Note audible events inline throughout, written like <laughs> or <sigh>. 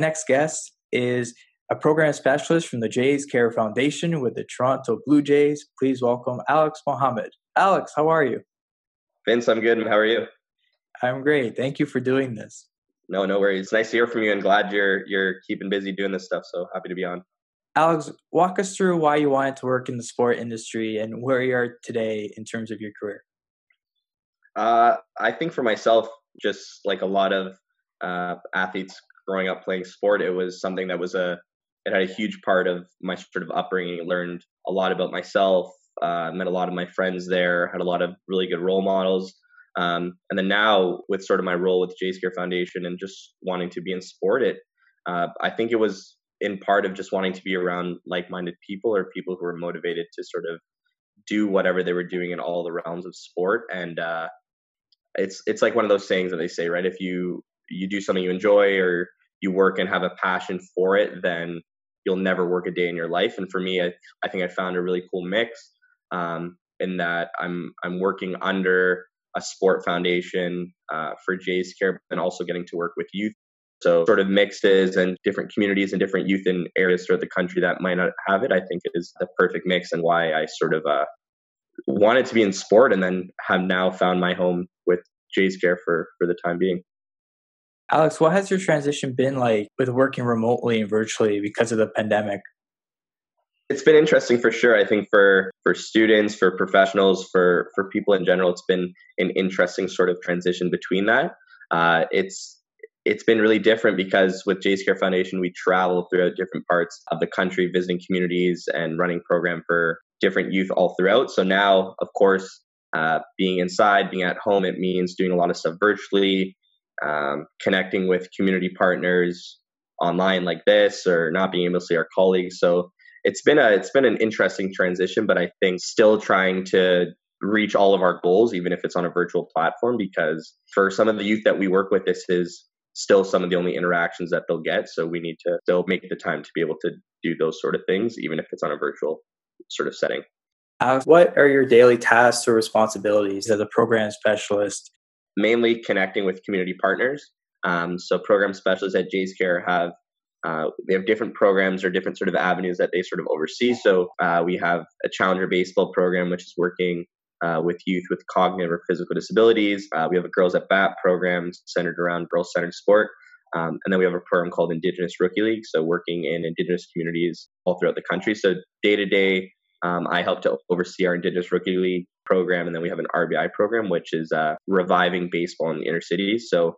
next guest is a program specialist from the Jays Care Foundation with the Toronto Blue Jays. Please welcome Alex Mohammed. Alex, how are you? Vince, I'm good. How are you? I'm great. Thank you for doing this. No, no worries. Nice to hear from you and glad you're you're keeping busy doing this stuff. So happy to be on. Alex, walk us through why you wanted to work in the sport industry and where you are today in terms of your career. Uh, I think for myself, just like a lot of uh, athletes growing up playing sport, it was something that was a it had a huge part of my sort of upbringing. Learned a lot about myself. Uh, met a lot of my friends there. Had a lot of really good role models. Um, and then now with sort of my role with Jays Care Foundation and just wanting to be in sport, it uh, I think it was in part of just wanting to be around like-minded people or people who were motivated to sort of do whatever they were doing in all the realms of sport. And uh, it's it's like one of those sayings that they say, right? If you you do something you enjoy or you work and have a passion for it, then you'll never work a day in your life. And for me, I, I think I found a really cool mix um, in that I'm I'm working under a sport foundation uh, for Jays Care, and also getting to work with youth. So sort of mixes and different communities and different youth in areas throughout the country that might not have it. I think is the perfect mix, and why I sort of uh, wanted to be in sport, and then have now found my home with Jays Care for for the time being. Alex, what has your transition been like with working remotely and virtually because of the pandemic? It's been interesting for sure. I think for for students, for professionals, for for people in general, it's been an interesting sort of transition between that. Uh, it's it's been really different because with Jays Care Foundation, we travel throughout different parts of the country, visiting communities and running program for different youth all throughout. So now, of course, uh, being inside, being at home, it means doing a lot of stuff virtually, um, connecting with community partners online like this or not being able to see our colleagues. So it's been a it's been an interesting transition, but I think still trying to reach all of our goals, even if it's on a virtual platform, because for some of the youth that we work with, this is still some of the only interactions that they'll get. So we need to still make the time to be able to do those sort of things, even if it's on a virtual sort of setting. Uh, what are your daily tasks or responsibilities as a program specialist mainly connecting with community partners. Um, so program specialists at Jays Care have uh, they have different programs or different sort of avenues that they sort of oversee. So uh, we have a Challenger baseball program, which is working uh, with youth with cognitive or physical disabilities. Uh, we have a Girls at Bat program centered around girls centered sport. Um, and then we have a program called Indigenous Rookie League, so working in Indigenous communities all throughout the country. So day to day, um, I help to oversee our Indigenous Rookie League program, and then we have an RBI program, which is uh, reviving baseball in the inner cities. So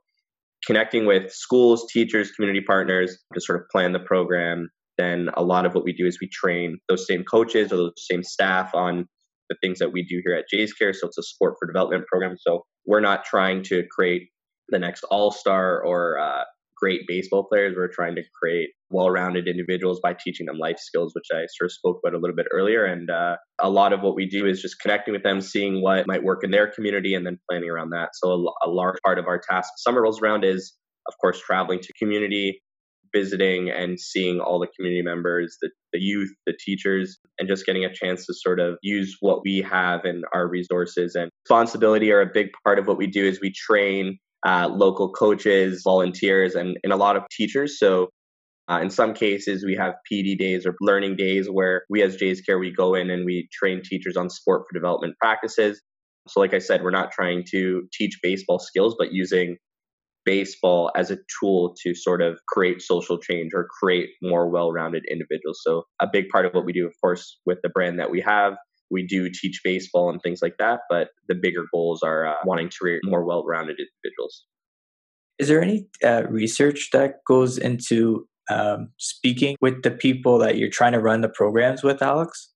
connecting with schools, teachers, community partners to sort of plan the program. Then a lot of what we do is we train those same coaches or those same staff on the things that we do here at Jays Care. So it's a sport for development program. So we're not trying to create the next all star or uh, great baseball players. We're trying to create well-rounded individuals by teaching them life skills, which I sort of spoke about a little bit earlier. And uh, a lot of what we do is just connecting with them, seeing what might work in their community, and then planning around that. So a, a large part of our task summer rolls around is, of course, traveling to community, visiting and seeing all the community members, the, the youth, the teachers, and just getting a chance to sort of use what we have and our resources and responsibility are a big part of what we do is we train uh, local coaches, volunteers, and, and a lot of teachers. So uh, in some cases, we have PD days or learning days where we as Jays Care, we go in and we train teachers on sport for development practices. So like I said, we're not trying to teach baseball skills, but using baseball as a tool to sort of create social change or create more well-rounded individuals. So a big part of what we do, of course, with the brand that we have we do teach baseball and things like that, but the bigger goals are uh, wanting to create more well rounded individuals. Is there any uh, research that goes into um, speaking with the people that you're trying to run the programs with, Alex?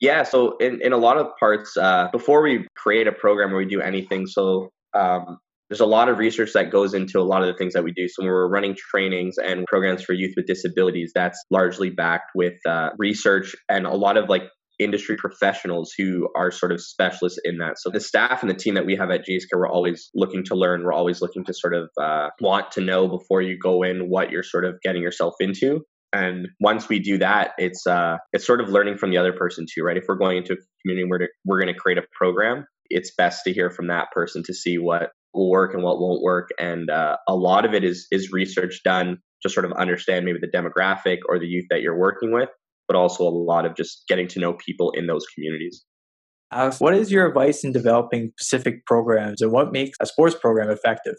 Yeah, so in, in a lot of parts, uh, before we create a program or we do anything, so um, there's a lot of research that goes into a lot of the things that we do. So when we're running trainings and programs for youth with disabilities, that's largely backed with uh, research and a lot of like industry professionals who are sort of specialists in that. So the staff and the team that we have at Care, we're always looking to learn. We're always looking to sort of uh, want to know before you go in what you're sort of getting yourself into. And once we do that, it's uh, it's sort of learning from the other person too, right? If we're going into a community where we're going to create a program, it's best to hear from that person to see what will work and what won't work. And uh, a lot of it is is research done to sort of understand maybe the demographic or the youth that you're working with, but also a lot of just getting to know people in those communities. Alex, what is your advice in developing specific programs and what makes a sports program effective?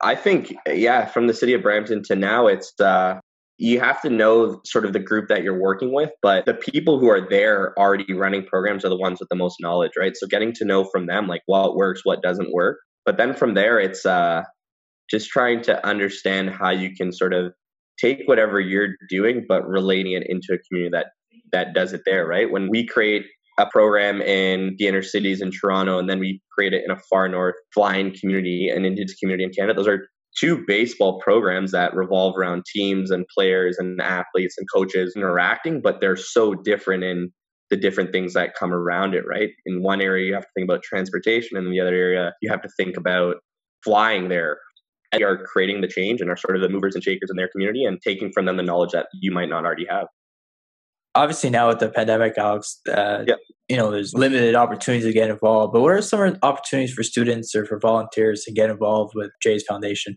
I think, yeah, from the city of Brampton to now, it's uh, you have to know sort of the group that you're working with, but the people who are there already running programs are the ones with the most knowledge, right? So getting to know from them, like what works, what doesn't work. But then from there, it's uh, just trying to understand how you can sort of take whatever you're doing, but relating it into a community that that does it there, right? When we create a program in the inner cities in Toronto, and then we create it in a far north fly-in community and Indigenous community in Canada. Those are two baseball programs that revolve around teams and players and athletes and coaches interacting, but they're so different in the different things that come around it, right? In one area, you have to think about transportation, and in the other area, you have to think about flying there. We are creating the change and are sort of the movers and shakers in their community and taking from them the knowledge that you might not already have obviously now with the pandemic, Alex, uh, you know, there's limited opportunities to get involved. But what are some opportunities for students or for volunteers to get involved with Jays Foundation?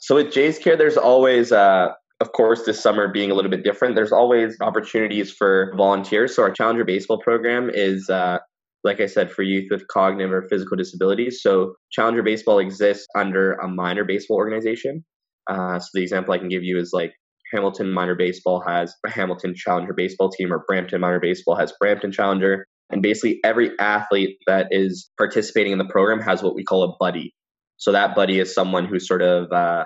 So with Jays Care, there's always, uh, of course, this summer being a little bit different. There's always opportunities for volunteers. So our Challenger Baseball program is. Uh, like I said, for youth with cognitive or physical disabilities. So, Challenger Baseball exists under a minor baseball organization. Uh, so, the example I can give you is like Hamilton Minor Baseball has a Hamilton Challenger baseball team, or Brampton Minor Baseball has Brampton Challenger. And basically, every athlete that is participating in the program has what we call a buddy. So that buddy is someone who sort of uh,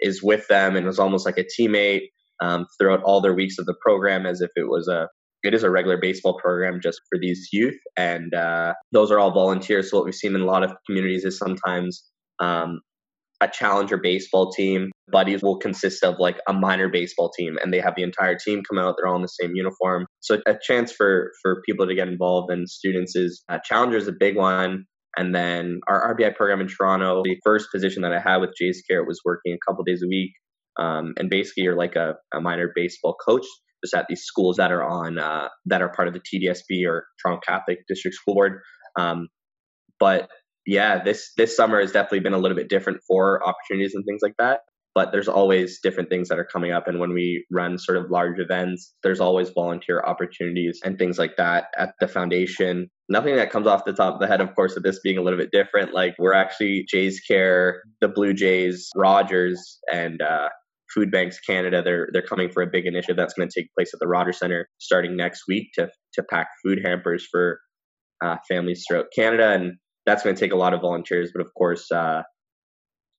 is with them and is almost like a teammate um, throughout all their weeks of the program, as if it was a it is a regular baseball program just for these youth, and uh, those are all volunteers. So what we've seen in a lot of communities is sometimes um, a challenger baseball team. Buddies will consist of like a minor baseball team and they have the entire team come out. They're all in the same uniform. So a chance for, for people to get involved and students is uh, challenger is a big one. And then our RBI program in Toronto, the first position that I had with Jays Care was working a couple days a week. Um, and basically you're like a, a minor baseball coach just at these schools that are on uh, that are part of the TDSB or Toronto Catholic District School Board. Um, but yeah, this this summer has definitely been a little bit different for opportunities and things like that. But there's always different things that are coming up, and when we run sort of large events, there's always volunteer opportunities and things like that at the foundation. Nothing that comes off the top of the head, of course, of this being a little bit different. Like we're actually Jays Care, the Blue Jays, Rogers, and uh, Food Banks Canada. They're they're coming for a big initiative that's going to take place at the Rogers Center starting next week to to pack food hampers for uh, families throughout Canada and that's going to take a lot of volunteers. But of course, uh,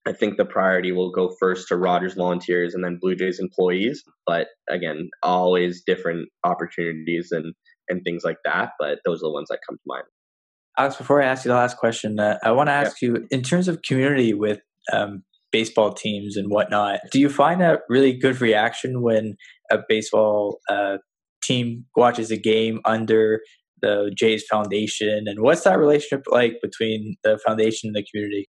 I think the priority will go first to Rogers volunteers and then Blue Jays employees. But again, always different opportunities and and things like that. But those are the ones that come to mind. Alex, before I ask you the last question, uh, I want to ask yeah. you in terms of community with um, baseball teams and whatnot. Do you find a really good reaction when a baseball uh, team watches a game under the Jays Foundation, and what's that relationship like between the foundation and the community?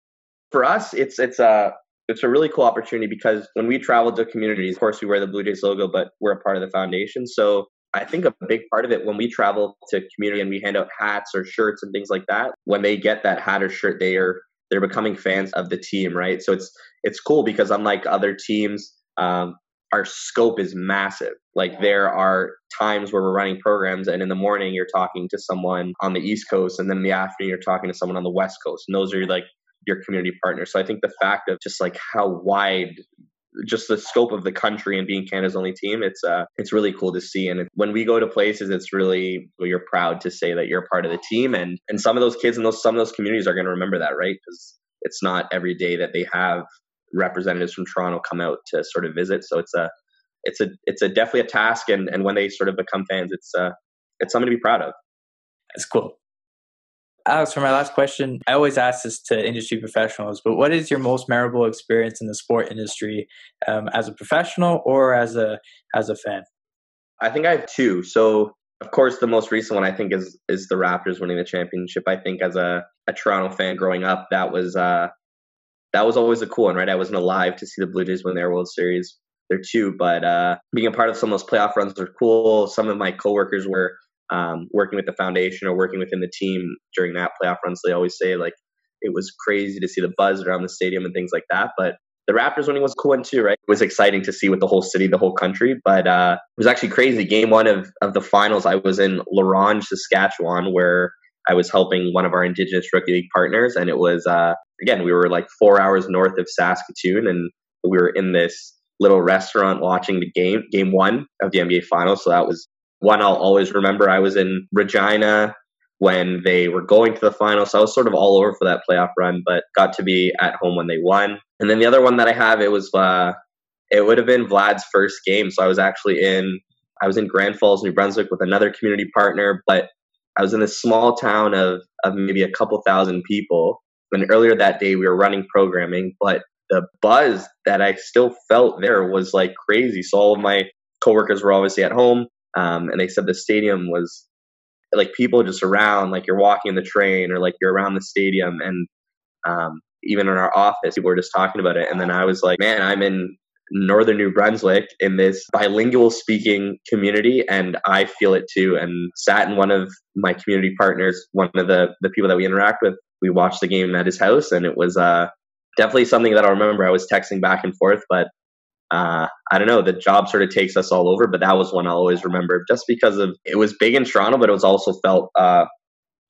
For us, it's it's a it's a really cool opportunity because when we travel to communities, of course, we wear the Blue Jays logo, but we're a part of the foundation. So I think a big part of it when we travel to community and we hand out hats or shirts and things like that, when they get that hat or shirt, they are they're becoming fans of the team, right? So it's it's cool because unlike other teams, um, our scope is massive. Like there are times where we're running programs and in the morning you're talking to someone on the East Coast and then in the afternoon you're talking to someone on the West Coast. And those are like your community partners. So I think the fact of just like how wide just the scope of the country and being Canada's only team, it's uh, it's really cool to see. And when we go to places, it's really you're proud to say that you're part of the team. And and some of those kids in those some of those communities are going to remember that, right? Because it's not every day that they have representatives from Toronto come out to sort of visit. So it's a it's a it's a definitely a task, and and when they sort of become fans, it's uh it's something to be proud of. That's cool. Alex, for my last question, I always ask this to industry professionals, but what is your most memorable experience in the sport industry um, as a professional or as a as a fan? I think I have two. So, of course, the most recent one I think is is the Raptors winning the championship. I think as a, a Toronto fan growing up, that was uh, that was always a cool one, right? I wasn't alive to see the Blue Jays win their World Series there too, but uh, being a part of some of those playoff runs were cool. Some of my coworkers were um, working with the foundation or working within the team during that playoff run. So they always say like it was crazy to see the buzz around the stadium and things like that. But the Raptors winning was cool one too, right? It was exciting to see with the whole city, the whole country. But uh, it was actually crazy. Game one of, of the finals, I was in La Ronge, Saskatchewan, where I was helping one of our Indigenous Rookie League partners. And it was, uh, again, we were like four hours north of Saskatoon. And we were in this little restaurant watching the game, game one of the NBA Finals. So that was one I'll always remember. I was in Regina when they were going to the final. So I was sort of all over for that playoff run, but got to be at home when they won. And then the other one that I have, it was uh, it would have been Vlad's first game. So I was actually in I was in Grand Falls, New Brunswick, with another community partner, but I was in this small town of of maybe a couple thousand people. And earlier that day, we were running programming, but the buzz that I still felt there was like crazy. So all of my coworkers were obviously at home, um, and they said the stadium was like people just around, like you're walking the train or like you're around the stadium, and um, even in our office, people were just talking about it. And then I was like, man, I'm in northern New Brunswick in this bilingual speaking community, and I feel it too. And sat in one of my community partners, one of the the people that we interact with. We watched the game at his house, and it was uh, definitely something that I remember. I was texting back and forth, but uh, I don't know. The job sort of takes us all over, but that was one I'll always remember just because of it was big in Toronto, but it was also felt uh,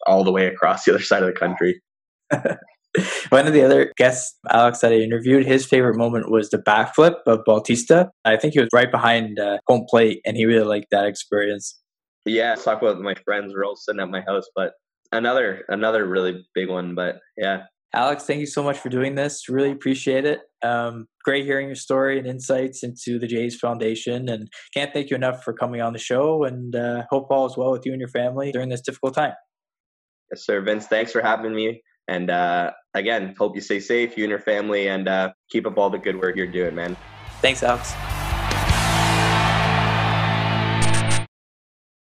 all the way across the other <laughs> side of the country. <laughs> One of the other guests, Alex, that I interviewed, his favorite moment was the bat flip of Bautista. I think he was right behind uh, home plate, and he really liked that experience. Yeah, I talk about my friends. We're all sitting at my house, but another another really big one. But yeah, Alex, thank you so much for doing this. Really appreciate it. Um, great hearing your story and insights into the Jays Foundation. And can't thank you enough for coming on the show. And uh, hope all is well with you and your family during this difficult time. Yes, sir. Vince, thanks for having me. And uh, again, hope you stay safe, you and your family, and uh, keep up all the good work you're doing, man. Thanks, Alex.